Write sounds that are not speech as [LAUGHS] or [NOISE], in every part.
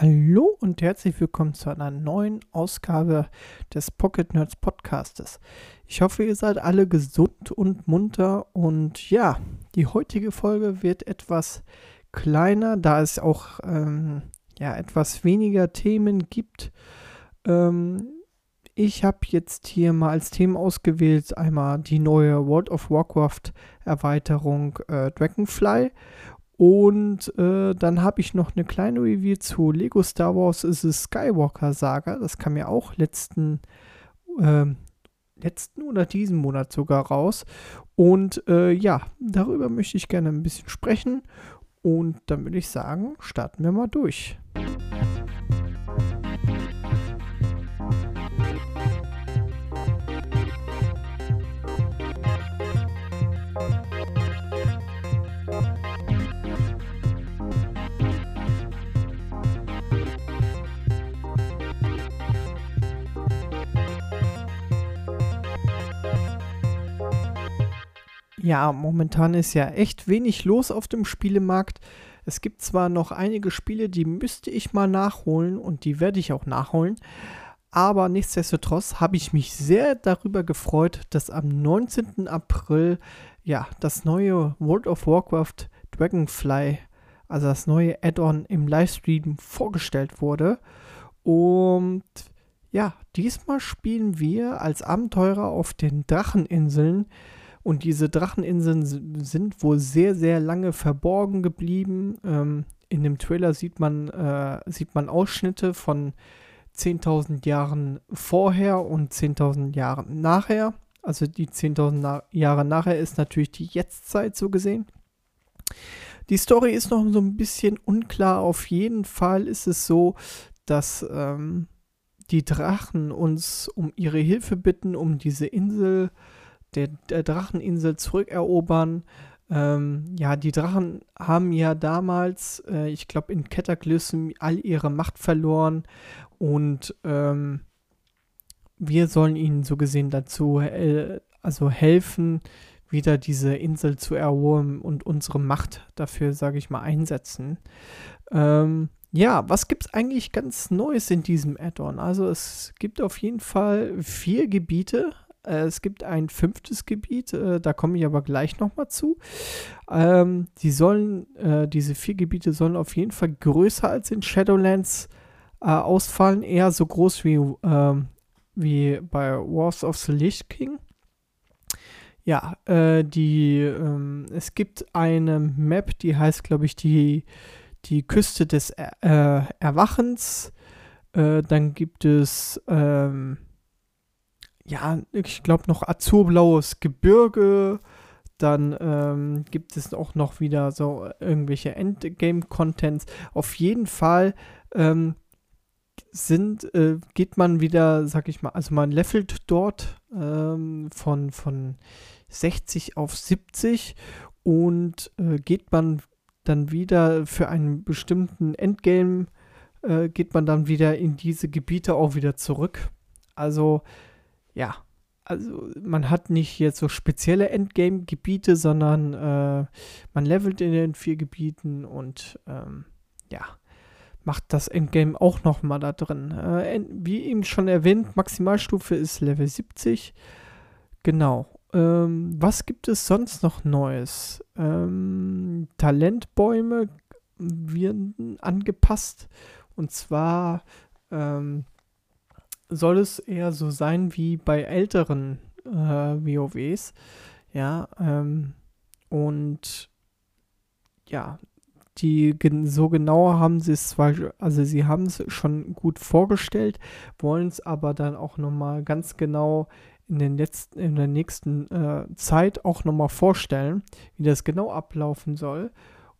Hallo und herzlich willkommen zu einer neuen Ausgabe des Pocket Nerds Podcastes. Ich hoffe, ihr seid alle gesund und munter und ja, die heutige Folge wird etwas kleiner, da es auch ähm, ja, etwas weniger Themen gibt. Ähm, ich habe jetzt hier mal als Themen ausgewählt einmal die neue World of Warcraft Erweiterung äh, Dragonfly und äh, dann habe ich noch eine kleine Review zu Lego Star Wars is a Skywalker Saga. Das kam ja auch letzten, äh, letzten oder diesen Monat sogar raus. Und äh, ja, darüber möchte ich gerne ein bisschen sprechen. Und dann würde ich sagen, starten wir mal durch. Ja, momentan ist ja echt wenig los auf dem Spielemarkt. Es gibt zwar noch einige Spiele, die müsste ich mal nachholen und die werde ich auch nachholen. Aber nichtsdestotrotz habe ich mich sehr darüber gefreut, dass am 19. April ja das neue World of Warcraft Dragonfly, also das neue Add-on im Livestream vorgestellt wurde. Und ja, diesmal spielen wir als Abenteurer auf den Dracheninseln und diese Dracheninseln sind wohl sehr, sehr lange verborgen geblieben. Ähm, in dem Trailer sieht man, äh, sieht man Ausschnitte von 10.000 Jahren vorher und 10.000 Jahren nachher. Also die 10.000 na Jahre nachher ist natürlich die Jetztzeit so gesehen. Die Story ist noch so ein bisschen unklar. Auf jeden Fall ist es so, dass ähm, die Drachen uns um ihre Hilfe bitten, um diese Insel äh, der, der Dracheninsel zurückerobern. Ähm, ja, die Drachen haben ja damals, äh, ich glaube, in Cataclysm all ihre Macht verloren und ähm, wir sollen ihnen so gesehen dazu äh, also helfen, wieder diese Insel zu erobern und unsere Macht dafür, sage ich mal, einsetzen. Ähm, ja, was gibt es eigentlich ganz Neues in diesem Add-on? Also es gibt auf jeden Fall vier Gebiete, äh, es gibt ein fünftes Gebiet, äh, da komme ich aber gleich nochmal zu. Ähm, die sollen, äh, diese vier Gebiete sollen auf jeden Fall größer als in Shadowlands äh, ausfallen, eher so groß wie, ähm, wie bei Wars of the Lich King. Ja, äh, die, ähm, es gibt eine Map, die heißt, glaube ich, die, die Küste des äh, Erwachens. dann gibt es ähm, ja, ich glaube noch azurblaues Gebirge. Dann ähm, gibt es auch noch wieder so irgendwelche Endgame-Contents. Auf jeden Fall ähm, sind, äh, geht man wieder, sag ich mal, also man levelt dort ähm, von, von 60 auf 70 und äh, geht man dann wieder für einen bestimmten Endgame, äh, geht man dann wieder in diese Gebiete auch wieder zurück. Also ja, also man hat nicht jetzt so spezielle Endgame-Gebiete, sondern äh, man levelt in den vier Gebieten und ähm, ja, macht das Endgame auch nochmal da drin. Äh, wie eben schon erwähnt, Maximalstufe ist Level 70. Genau. Ähm, was gibt es sonst noch Neues? Ähm, Talentbäume werden angepasst. Und zwar ähm, soll es eher so sein wie bei älteren äh, WoWs. Ja, ähm, und ja, die so genau haben sie es zwar, also sie haben es schon gut vorgestellt, wollen es aber dann auch nochmal ganz genau in, den letzten, in der nächsten äh, Zeit auch nochmal vorstellen, wie das genau ablaufen soll.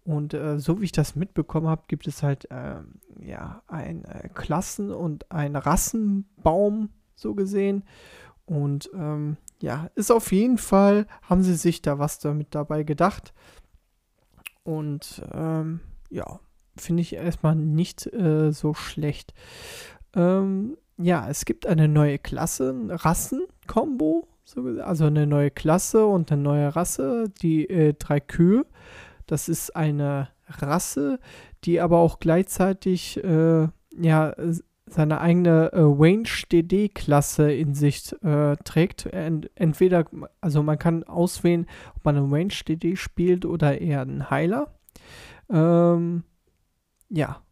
Und äh, so wie ich das mitbekommen habe, gibt es halt äh, ja ein äh, Klassen- und ein Rassenbaum, so gesehen. Und ähm, ja, ist auf jeden Fall, haben sie sich da was damit dabei gedacht. Und ähm, ja, finde ich erstmal nicht äh, so schlecht. Ähm, ja, es gibt eine neue Klasse, Rassen-Kombo, so, also eine neue Klasse und eine neue Rasse, die äh, drei Kühe. Das ist eine Rasse, die aber auch gleichzeitig äh, ja, seine eigene äh, Range DD-Klasse in sich äh, trägt. Ent entweder, also man kann auswählen, ob man eine Range DD spielt oder eher einen Heiler. Ähm, ja,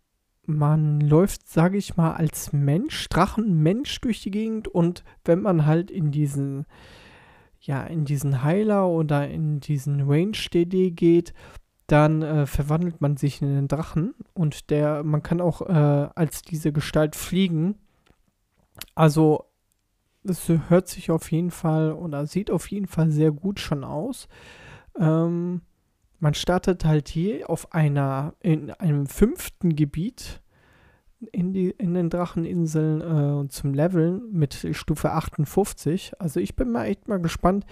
man läuft, sage ich mal, als Mensch, Drachenmensch durch die Gegend und wenn man halt in diesen, ja, in diesen Heiler oder in diesen Range DD geht, dann äh, verwandelt man sich in einen Drachen und der, man kann auch äh, als diese Gestalt fliegen. Also es hört sich auf jeden Fall oder sieht auf jeden Fall sehr gut schon aus. Ähm, man startet halt hier auf einer, in einem fünften Gebiet in, die, in den Dracheninseln äh, zum Leveln mit Stufe 58. Also ich bin mal echt mal gespannt,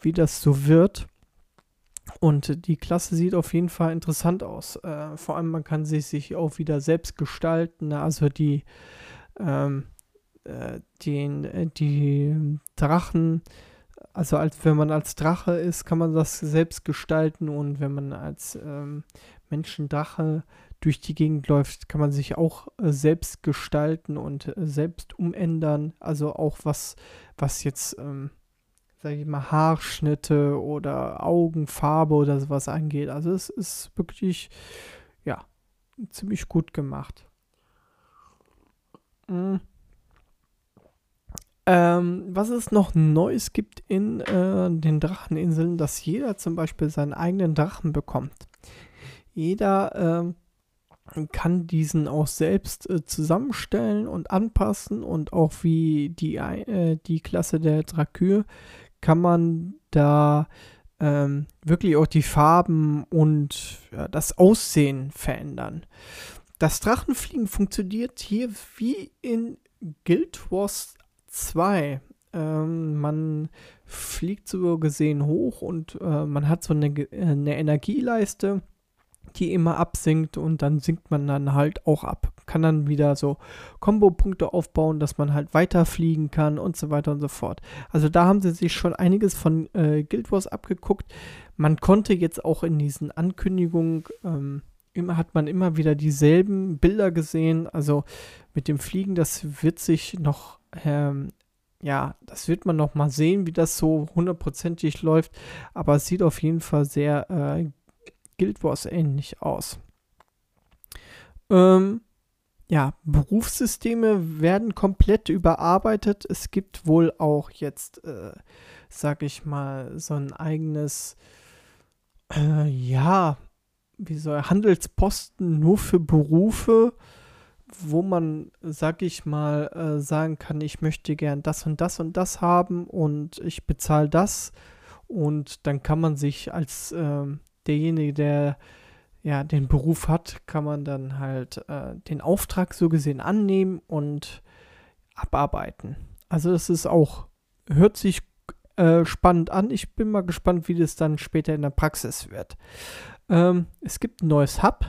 wie das so wird. Und die Klasse sieht auf jeden Fall interessant aus. Äh, vor allem, man kann sich, sich auch wieder selbst gestalten. Ne? Also die, ähm, äh, den, äh, die Drachen, also als wenn man als Drache ist, kann man das selbst gestalten. Und wenn man als ähm, Menschendrache durch die Gegend läuft, kann man sich auch äh, selbst gestalten und äh, selbst umändern. Also auch was, was jetzt ähm, sage ich mal, Haarschnitte oder Augenfarbe oder sowas angeht. Also es ist wirklich, ja, ziemlich gut gemacht. Mhm. Ähm, was es noch Neues gibt in äh, den Dracheninseln, dass jeder zum Beispiel seinen eigenen Drachen bekommt. Jeder äh, kann diesen auch selbst äh, zusammenstellen und anpassen und auch wie die, äh, die Klasse der Drakür kann man da ähm, wirklich auch die Farben und ja, das Aussehen verändern. Das Drachenfliegen funktioniert hier wie in Guild Wars 2. Ähm, man fliegt so gesehen hoch und äh, man hat so eine, eine Energieleiste die immer absinkt und dann sinkt man dann halt auch ab. Kann dann wieder so Kombo-Punkte aufbauen, dass man halt weiterfliegen kann und so weiter und so fort. Also da haben sie sich schon einiges von äh, Guild Wars abgeguckt. Man konnte jetzt auch in diesen Ankündigungen, ähm, immer hat man immer wieder dieselben Bilder gesehen. Also mit dem Fliegen, das wird sich noch ähm, ja, das wird man noch mal sehen, wie das so hundertprozentig läuft. Aber es sieht auf jeden Fall sehr äh, Guild Wars ähnlich aus. Ähm, ja, Berufssysteme werden komplett überarbeitet. Es gibt wohl auch jetzt, äh, sag ich mal, so ein eigenes, äh, ja, wie soll Handelsposten nur für Berufe, wo man, sag ich mal, äh, sagen kann, ich möchte gern das und das und das haben und ich bezahle das. Und dann kann man sich als ähm, derjenige, der ja den Beruf hat, kann man dann halt äh, den Auftrag so gesehen annehmen und abarbeiten. Also es ist auch, hört sich äh, spannend an. Ich bin mal gespannt, wie das dann später in der Praxis wird. Ähm, es gibt ein neues Hub.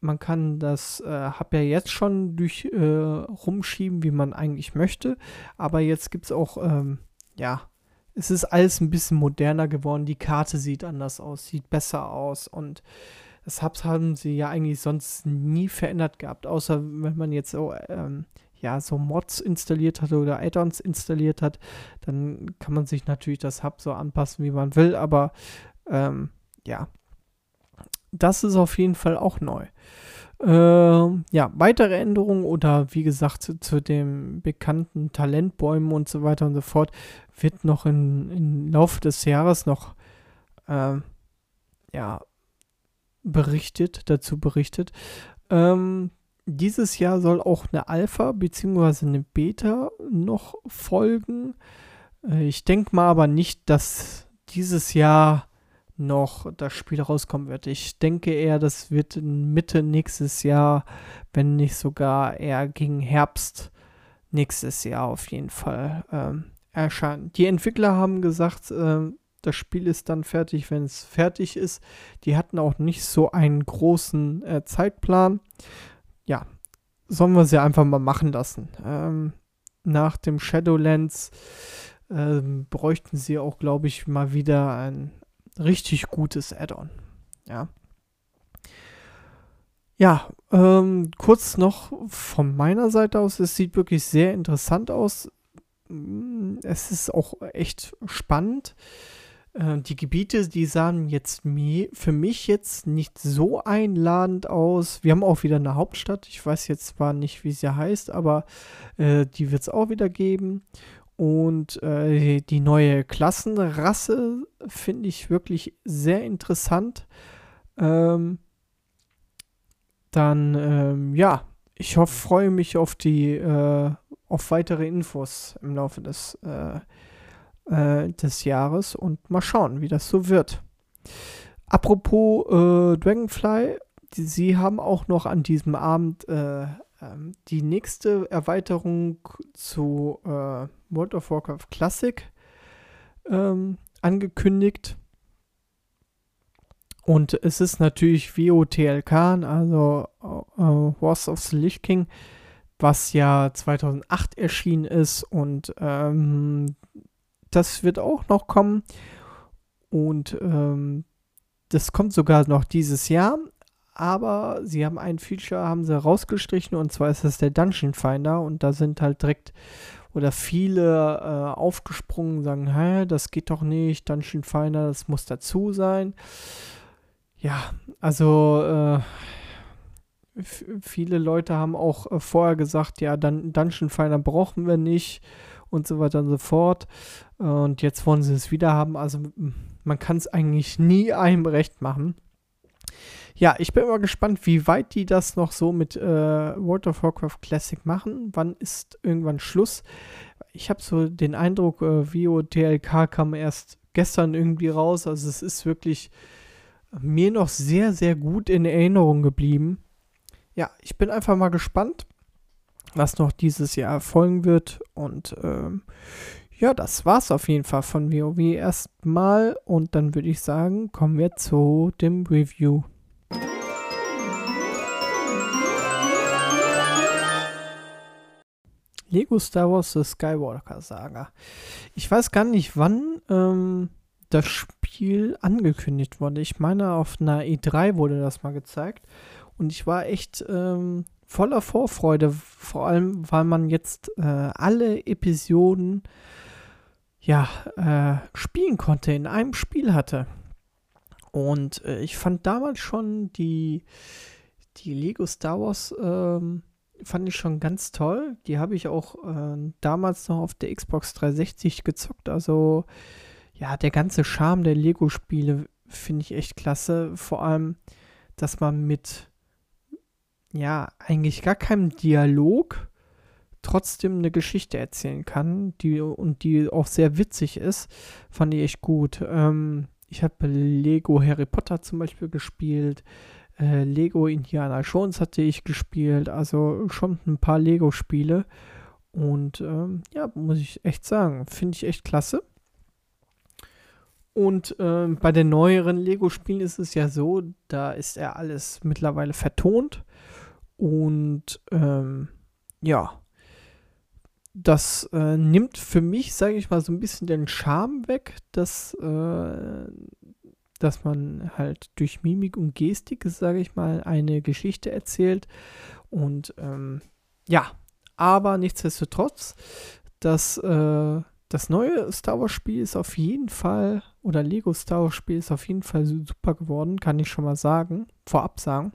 Man kann das äh, Hub ja jetzt schon durch äh, rumschieben, wie man eigentlich möchte. Aber jetzt gibt es auch, ähm, ja, es ist alles ein bisschen moderner geworden. Die Karte sieht anders aus, sieht besser aus und das Hubs haben sie ja eigentlich sonst nie verändert gehabt, außer wenn man jetzt so, ähm, ja, so Mods installiert hat oder Add-ons installiert hat, dann kann man sich natürlich das Hub so anpassen, wie man will, aber ähm, ja, das ist auf jeden Fall auch neu. Ähm, ja, weitere Änderungen oder wie gesagt zu, zu den bekannten Talentbäumen und so weiter und so fort wird noch in, im Laufe des Jahres noch ähm, ja, berichtet, dazu berichtet. Ähm, dieses Jahr soll auch eine Alpha bzw. eine Beta noch folgen. Äh, ich denke mal aber nicht, dass dieses Jahr noch das Spiel rauskommen wird. Ich denke eher, das wird Mitte nächstes Jahr, wenn nicht sogar eher gegen Herbst nächstes Jahr auf jeden Fall ähm, erscheinen. Die Entwickler haben gesagt, äh, das Spiel ist dann fertig, wenn es fertig ist. Die hatten auch nicht so einen großen äh, Zeitplan. Ja, sollen wir sie einfach mal machen lassen. Ähm, nach dem Shadowlands äh, bräuchten sie auch, glaube ich, mal wieder ein richtig gutes Add-on. Ja. Ja, ähm, kurz noch von meiner Seite aus, es sieht wirklich sehr interessant aus. Mm, es ist auch echt spannend. Äh, die Gebiete, die sahen jetzt für mich jetzt nicht so einladend aus. Wir haben auch wieder eine Hauptstadt. Ich weiß jetzt zwar nicht, wie sie heißt, aber äh, die wird es auch wieder geben. Und äh, die neue Klassenrasse finde ich wirklich sehr interessant. Ähm, dann, ähm, ja, ich hoffe, freue mich auf die, äh, auf weitere Infos im Laufe des, äh, äh, des Jahres und mal schauen, wie das so wird. Apropos äh, Dragonfly, die, sie haben auch noch an diesem Abend äh, ähm, die nächste Erweiterung zu äh, World of Warcraft Classic ähm, angekündigt. Und es ist natürlich WOTLK, also äh, Wars of the Lich King, was ja 2008 erschienen ist und ähm, das wird auch noch kommen. Und ähm, das kommt sogar noch dieses Jahr. Aber sie haben ein Feature, haben sie rausgestrichen und zwar ist das der Dungeon Finder und da sind halt direkt oder viele äh, aufgesprungen, sagen, hä, das geht doch nicht, Dungeon Finder, das muss dazu sein. Ja, also äh, viele Leute haben auch äh, vorher gesagt, ja, dann Dungeon Finder brauchen wir nicht und so weiter und so fort. Und jetzt wollen sie es wieder haben. Also man kann es eigentlich nie einem recht machen. Ja, ich bin immer gespannt, wie weit die das noch so mit äh, World of Warcraft Classic machen. Wann ist irgendwann Schluss? Ich habe so den Eindruck, äh, Vio kam erst gestern irgendwie raus. Also es ist wirklich mir noch sehr, sehr gut in Erinnerung geblieben. Ja, ich bin einfach mal gespannt was noch dieses Jahr erfolgen wird. Und ähm, ja, das war's auf jeden Fall von WoW erstmal. Und dann würde ich sagen, kommen wir zu dem Review. Lego Star Wars The Skywalker Saga. Ich weiß gar nicht, wann ähm, das Spiel angekündigt wurde. Ich meine, auf einer E3 wurde das mal gezeigt. Und ich war echt ähm, voller Vorfreude, vor allem, weil man jetzt äh, alle Episoden ja äh, spielen konnte, in einem Spiel hatte. Und äh, ich fand damals schon die, die Lego Star Wars ähm, fand ich schon ganz toll. Die habe ich auch äh, damals noch auf der Xbox 360 gezockt. Also ja, der ganze Charme der Lego-Spiele finde ich echt klasse. Vor allem, dass man mit ja, eigentlich gar keinem Dialog trotzdem eine Geschichte erzählen kann, die und die auch sehr witzig ist, fand ich echt gut. Ähm, ich habe Lego Harry Potter zum Beispiel gespielt, äh, Lego Indiana Jones hatte ich gespielt, also schon ein paar Lego-Spiele. Und ähm, ja, muss ich echt sagen, finde ich echt klasse. Und äh, bei den neueren Lego-Spielen ist es ja so, da ist ja alles mittlerweile vertont. Und ähm, ja, das äh, nimmt für mich, sage ich mal, so ein bisschen den Charme weg, dass, äh, dass man halt durch Mimik und Gestik, sage ich mal, eine Geschichte erzählt. Und ähm, ja, aber nichtsdestotrotz, das, äh, das neue Star Wars Spiel ist auf jeden Fall, oder Lego Star Wars Spiel ist auf jeden Fall super geworden, kann ich schon mal sagen, vorab sagen.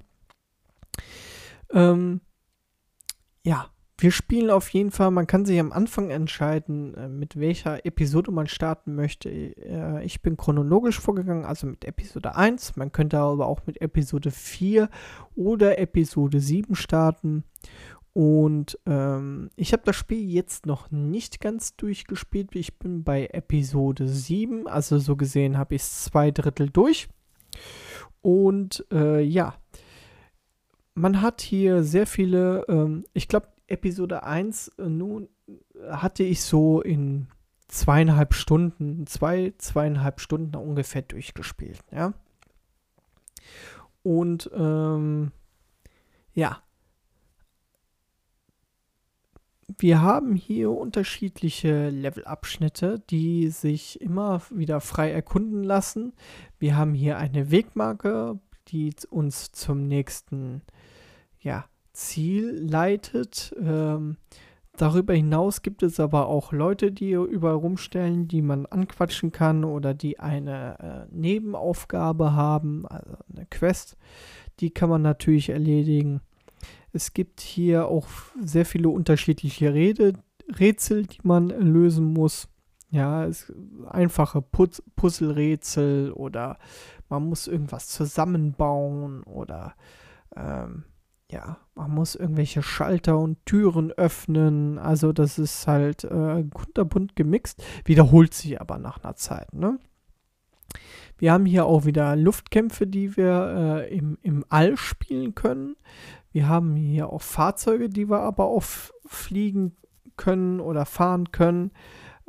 Ähm, ja, wir spielen auf jeden Fall, man kann sich am Anfang entscheiden, äh, mit welcher Episode man starten möchte. Äh, ich bin chronologisch vorgegangen, also mit Episode 1. Man könnte aber auch mit Episode 4 oder Episode 7 starten. Und ähm, ich habe das Spiel jetzt noch nicht ganz durchgespielt. Ich bin bei Episode 7, also so gesehen habe ich es zwei Drittel durch. Und äh, ja, man hat hier sehr viele, ähm, ich glaube, Episode 1 äh, nun hatte ich so in zweieinhalb Stunden, zwei, zweieinhalb Stunden ungefähr durchgespielt, ja. Und ähm, ja, wir haben hier unterschiedliche Levelabschnitte, die sich immer wieder frei erkunden lassen. Wir haben hier eine Wegmarke, die uns zum nächsten ja, Ziel leitet. Ähm, darüber hinaus gibt es aber auch Leute, die überall rumstellen, die man anquatschen kann oder die eine äh, Nebenaufgabe haben, also eine Quest. Die kann man natürlich erledigen. Es gibt hier auch sehr viele unterschiedliche Rede, Rätsel, die man lösen muss. Ja, es, einfache Puz Puzzlerätsel oder man muss irgendwas zusammenbauen oder ähm, ja, man muss irgendwelche Schalter und Türen öffnen. Also das ist halt äh, kunterbunt gemixt, wiederholt sich aber nach einer Zeit. Ne? Wir haben hier auch wieder Luftkämpfe, die wir äh, im, im All spielen können. Wir haben hier auch Fahrzeuge, die wir aber auch fliegen können oder fahren können.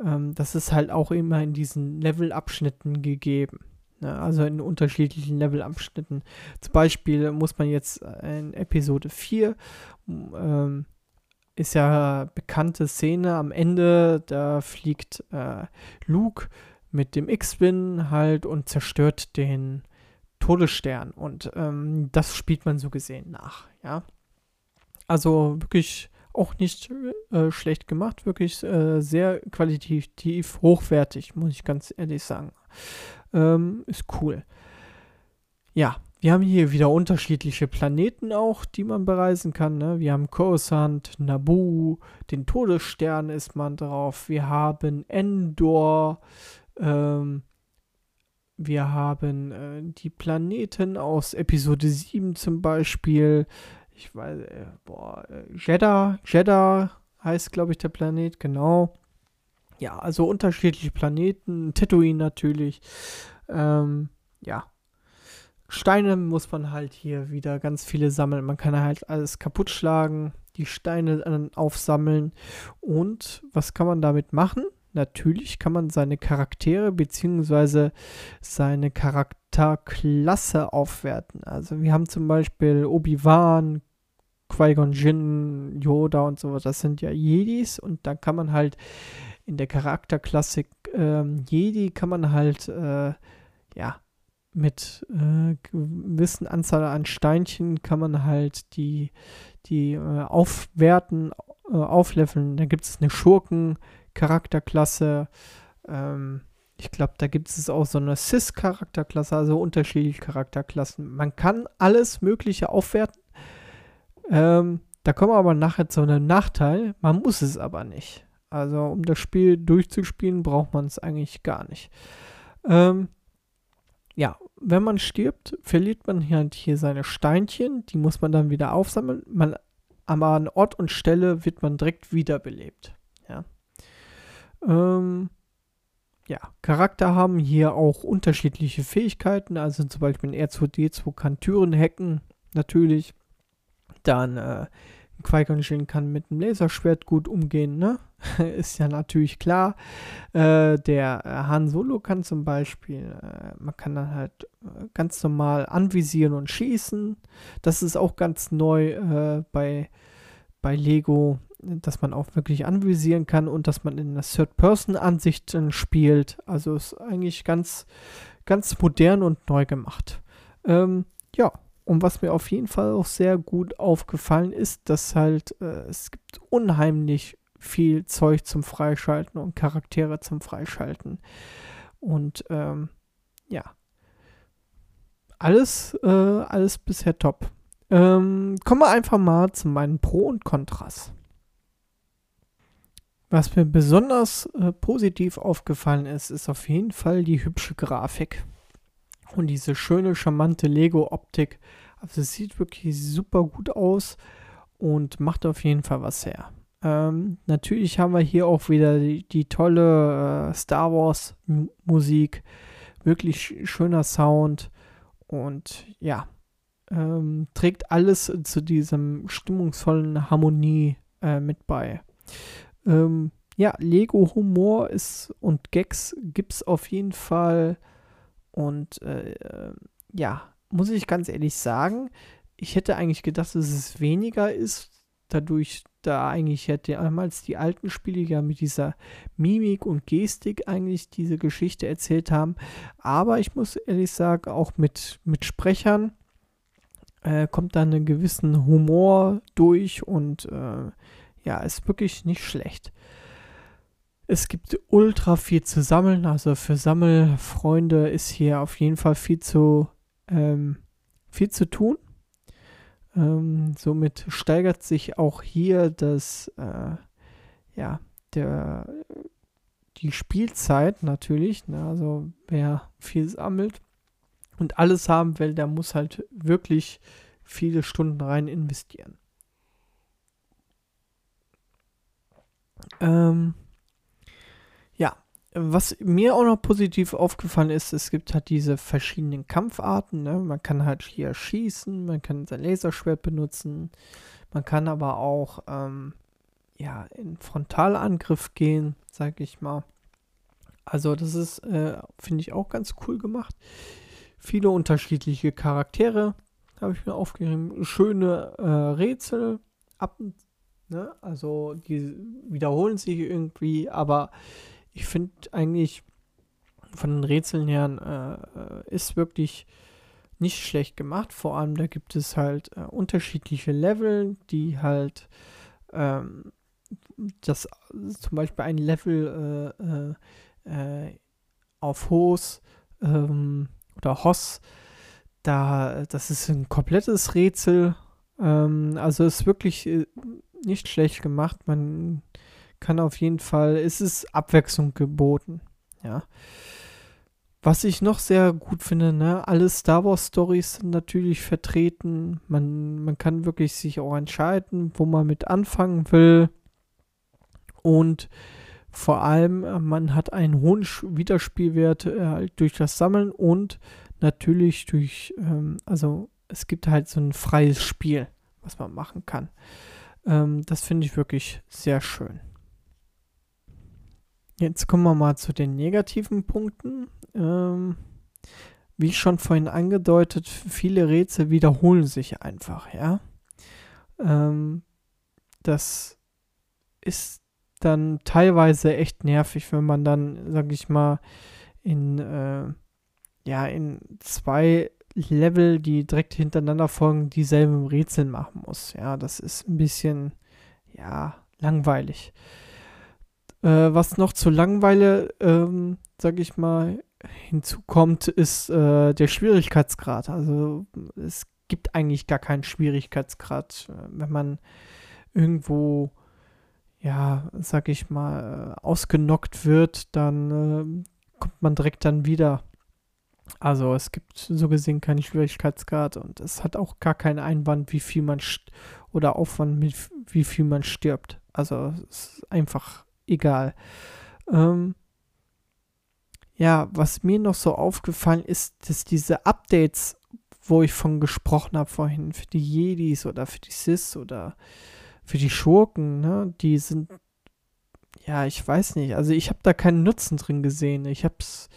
Ähm, das ist halt auch immer in diesen Levelabschnitten gegeben. Ne? Also in unterschiedlichen Levelabschnitten. Zum Beispiel muss man jetzt in Episode 4 ähm, ist ja bekannte Szene am Ende, da fliegt äh, Luke mit dem X-Wing halt und zerstört den Todesstern und ähm, das spielt man so gesehen nach, ja. Also wirklich auch nicht äh, schlecht gemacht, wirklich äh, sehr qualitativ hochwertig, muss ich ganz ehrlich sagen. Ähm, ist cool. Ja, wir haben hier wieder unterschiedliche Planeten auch, die man bereisen kann. Ne? Wir haben Coruscant, Naboo, den Todesstern ist man drauf. Wir haben Endor. Ähm, wir haben äh, die Planeten aus Episode 7 zum Beispiel ich weiß, äh, boah, äh, Jeddah, Jeddah heißt, glaube ich, der Planet, genau. Ja, also unterschiedliche Planeten, Tatooine natürlich. Ähm, ja. Steine muss man halt hier wieder ganz viele sammeln. Man kann halt alles kaputt schlagen, die Steine aufsammeln. Und was kann man damit machen? Natürlich kann man seine Charaktere bzw. seine Charakterklasse aufwerten. Also wir haben zum Beispiel Obi-Wan, Qui-Gon Jinn, Yoda und so, das sind ja Jedis und da kann man halt in der Charakterklassik ähm, Jedi kann man halt äh, ja mit äh, gewissen Anzahl an Steinchen kann man halt die die äh, aufwerten, äh, aufleveln. Da gibt es eine Schurken-Charakterklasse. Ähm, ich glaube, da gibt es auch so eine Cis-Charakterklasse, also unterschiedliche Charakterklassen. Man kann alles Mögliche aufwerten. Ähm, da kommen wir aber nachher zu einem Nachteil. Man muss es aber nicht. Also, um das Spiel durchzuspielen, braucht man es eigentlich gar nicht. Ähm, ja, wenn man stirbt, verliert man halt hier seine Steinchen. Die muss man dann wieder aufsammeln. Man, aber an Ort und Stelle wird man direkt wiederbelebt. Ja. Ähm, ja, Charakter haben hier auch unterschiedliche Fähigkeiten. Also zum Beispiel ein R2D2 kann Türen hacken, natürlich. Dann äh, Qui-Gon Jinn kann mit dem Laserschwert gut umgehen, ne? [LAUGHS] Ist ja natürlich klar. Äh, der äh, Han Solo kann zum Beispiel, äh, man kann dann halt äh, ganz normal anvisieren und schießen. Das ist auch ganz neu äh, bei, bei Lego, dass man auch wirklich anvisieren kann und dass man in der Third-Person-Ansicht spielt. Also ist eigentlich ganz, ganz modern und neu gemacht. Ähm, ja, und was mir auf jeden Fall auch sehr gut aufgefallen ist, dass halt äh, es gibt unheimlich viel Zeug zum Freischalten und Charaktere zum Freischalten. Und ähm, ja, alles, äh, alles bisher top. Ähm, kommen wir einfach mal zu meinen Pro und Kontras. Was mir besonders äh, positiv aufgefallen ist, ist auf jeden Fall die hübsche Grafik. Und diese schöne, charmante Lego-Optik. Also es sieht wirklich super gut aus und macht auf jeden Fall was her. Ähm, natürlich haben wir hier auch wieder die, die tolle äh, Star Wars Musik. Wirklich schöner Sound. Und ja, ähm, trägt alles zu diesem stimmungsvollen Harmonie äh, mit bei. Ähm, ja, Lego-Humor ist und Gags gibt es auf jeden Fall. Und äh, ja, muss ich ganz ehrlich sagen, ich hätte eigentlich gedacht, dass es weniger ist, dadurch, da eigentlich hätte damals die alten Spiele ja mit dieser Mimik und Gestik eigentlich diese Geschichte erzählt haben. Aber ich muss ehrlich sagen, auch mit, mit Sprechern äh, kommt da einen gewissen Humor durch und äh, ja, ist wirklich nicht schlecht. Es gibt ultra viel zu sammeln, also für Sammelfreunde ist hier auf jeden Fall viel zu, ähm, viel zu tun. Ähm, somit steigert sich auch hier das, äh, ja, der, die Spielzeit natürlich. Ne? Also wer viel sammelt und alles haben will, der muss halt wirklich viele Stunden rein investieren. Ähm, was mir auch noch positiv aufgefallen ist, es gibt halt diese verschiedenen Kampfarten. Ne? Man kann halt hier schießen, man kann sein Laserschwert benutzen, man kann aber auch ähm, ja, in Frontalangriff gehen, sag ich mal. Also das ist, äh, finde ich, auch ganz cool gemacht. Viele unterschiedliche Charaktere habe ich mir aufgeschrieben. Schöne äh, Rätsel, ab, ne? also die wiederholen sich irgendwie, aber ich finde eigentlich von den Rätseln her äh, ist wirklich nicht schlecht gemacht. Vor allem da gibt es halt äh, unterschiedliche Level, die halt ähm, das zum Beispiel ein Level äh, äh, äh auf Hos ähm, oder Hoss, da das ist ein komplettes Rätsel. Ähm, also ist wirklich äh, nicht schlecht gemacht. Man kann auf jeden Fall, es ist Abwechslung geboten. Ja. Was ich noch sehr gut finde, ne, alle Star Wars Stories sind natürlich vertreten. Man, man kann wirklich sich auch entscheiden, wo man mit anfangen will. Und vor allem, äh, man hat einen hohen Wiederspielwert äh, halt durch das Sammeln und natürlich durch, ähm, also es gibt halt so ein freies Spiel, was man machen kann. Ähm, das finde ich wirklich sehr schön. Jetzt kommen wir mal zu den negativen Punkten. Ähm, wie schon vorhin angedeutet, viele Rätsel wiederholen sich einfach, ja. Ähm, das ist dann teilweise echt nervig, wenn man dann, sag ich mal, in, äh, ja, in zwei Level, die direkt hintereinander folgen, dieselben Rätsel machen muss. Ja, das ist ein bisschen, ja, langweilig. Äh, was noch zu Langweile, ähm, sag ich mal, hinzukommt, ist äh, der Schwierigkeitsgrad. Also es gibt eigentlich gar keinen Schwierigkeitsgrad. Äh, wenn man irgendwo ja, sag ich mal, äh, ausgenockt wird, dann äh, kommt man direkt dann wieder. Also es gibt so gesehen keinen Schwierigkeitsgrad und es hat auch gar keinen Einwand, wie viel man oder Aufwand mit wie viel man stirbt. Also es ist einfach egal. Ähm, ja, was mir noch so aufgefallen ist, dass diese Updates, wo ich von gesprochen habe vorhin, für die Jedis oder für die Sis oder für die Schurken, ne, die sind, ja, ich weiß nicht, also ich habe da keinen Nutzen drin gesehen. Ich habe es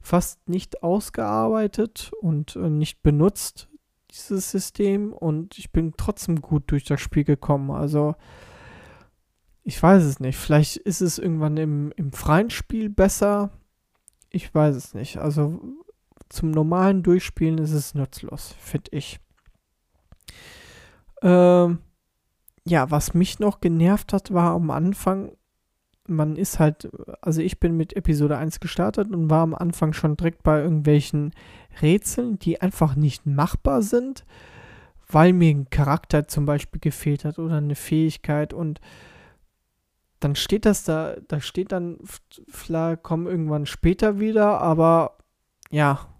fast nicht ausgearbeitet und äh, nicht benutzt, dieses System, und ich bin trotzdem gut durch das Spiel gekommen. Also, ich weiß es nicht. Vielleicht ist es irgendwann im, im freien Spiel besser. Ich weiß es nicht. Also, zum normalen Durchspielen ist es nutzlos, finde ich. Ähm, ja, was mich noch genervt hat, war am Anfang, man ist halt, also ich bin mit Episode 1 gestartet und war am Anfang schon direkt bei irgendwelchen Rätseln, die einfach nicht machbar sind, weil mir ein Charakter zum Beispiel gefehlt hat oder eine Fähigkeit und dann steht das da, da steht dann, vielleicht kommen irgendwann später wieder, aber ja,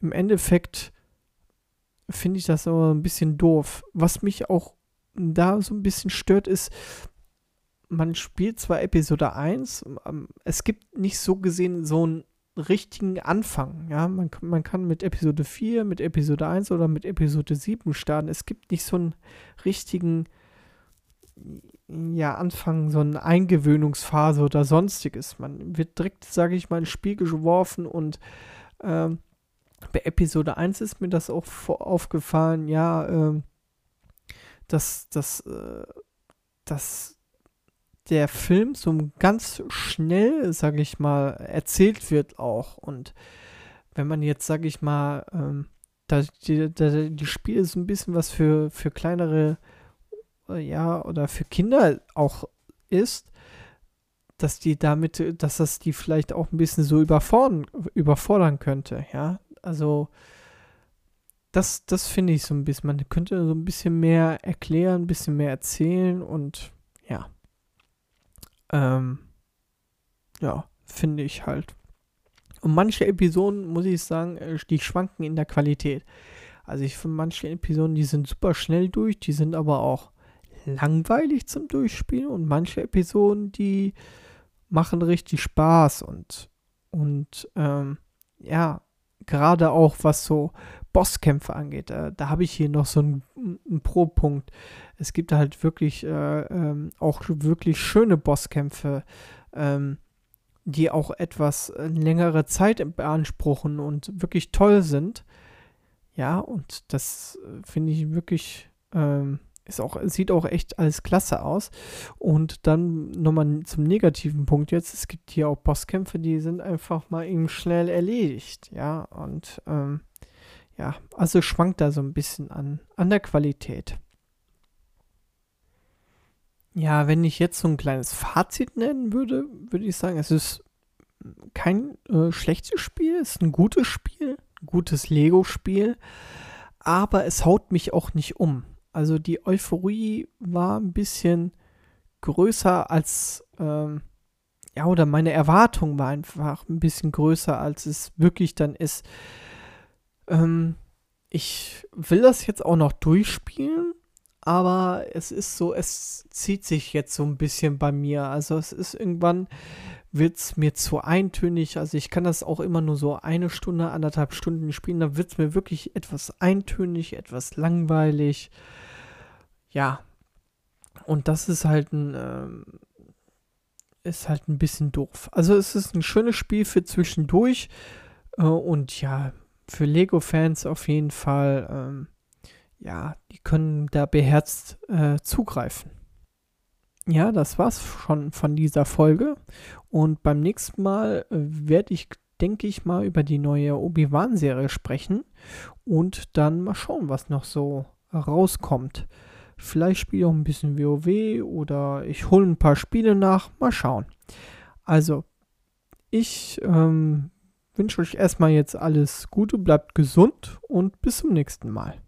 im Endeffekt finde ich das aber ein bisschen doof. Was mich auch da so ein bisschen stört, ist, man spielt zwar Episode 1, ähm, es gibt nicht so gesehen so einen richtigen Anfang. Ja, man, man kann mit Episode 4, mit Episode 1 oder mit Episode 7 starten. Es gibt nicht so einen richtigen ja, Anfang, so eine Eingewöhnungsphase oder sonstiges. Man wird direkt, sage ich mal, ins Spiel geworfen und ähm, bei Episode 1 ist mir das auch aufgefallen, ja, ähm, dass, dass, äh, dass der Film so ganz schnell, sage ich mal, erzählt wird auch. Und wenn man jetzt, sage ich mal, ähm, da die, da die Spiele so ein bisschen was für, für kleinere, ja, oder für Kinder auch ist, dass die damit, dass das die vielleicht auch ein bisschen so überfordern, überfordern könnte, ja. Also, das, das finde ich so ein bisschen. Man könnte so ein bisschen mehr erklären, ein bisschen mehr erzählen und ja. Ähm, ja, finde ich halt. Und manche Episoden, muss ich sagen, äh, die schwanken in der Qualität. Also ich finde manche Episoden, die sind super schnell durch, die sind aber auch langweilig zum Durchspielen und manche Episoden, die machen richtig Spaß und, und ähm, ja, gerade auch was so Bosskämpfe angeht, äh, da habe ich hier noch so einen, einen Pro-Punkt. Es gibt halt wirklich äh, ähm, auch wirklich schöne Bosskämpfe, ähm, die auch etwas äh, längere Zeit beanspruchen und wirklich toll sind. Ja, und das äh, finde ich wirklich ähm, ist auch, sieht auch echt alles klasse aus. Und dann nochmal zum negativen Punkt jetzt. Es gibt hier auch Bosskämpfe, die sind einfach mal eben schnell erledigt. Ja, und ähm, ja, also schwankt da so ein bisschen an, an der Qualität. Ja, wenn ich jetzt so ein kleines Fazit nennen würde, würde ich sagen, es ist kein äh, schlechtes Spiel, es ist ein gutes Spiel, ein gutes Lego-Spiel, aber es haut mich auch nicht um. Also die Euphorie war ein bisschen größer als, ähm, ja, oder meine Erwartung war einfach ein bisschen größer, als es wirklich dann ist. Ähm, ich will das jetzt auch noch durchspielen, aber es ist so, es zieht sich jetzt so ein bisschen bei mir. Also es ist irgendwann, wird es mir zu eintönig. Also ich kann das auch immer nur so eine Stunde, anderthalb Stunden spielen. Da wird es mir wirklich etwas eintönig, etwas langweilig. Ja. Und das ist halt ein, ähm, ist halt ein bisschen doof. Also es ist ein schönes Spiel für zwischendurch. Äh, und ja, für Lego-Fans auf jeden Fall, ähm, ja, die können da beherzt äh, zugreifen. Ja, das war's schon von dieser Folge. Und beim nächsten Mal äh, werde ich, denke ich mal, über die neue Obi-Wan-Serie sprechen und dann mal schauen, was noch so rauskommt. Vielleicht spiele ich auch ein bisschen WoW oder ich hole ein paar Spiele nach. Mal schauen. Also, ich ähm, wünsche euch erstmal jetzt alles Gute, bleibt gesund und bis zum nächsten Mal.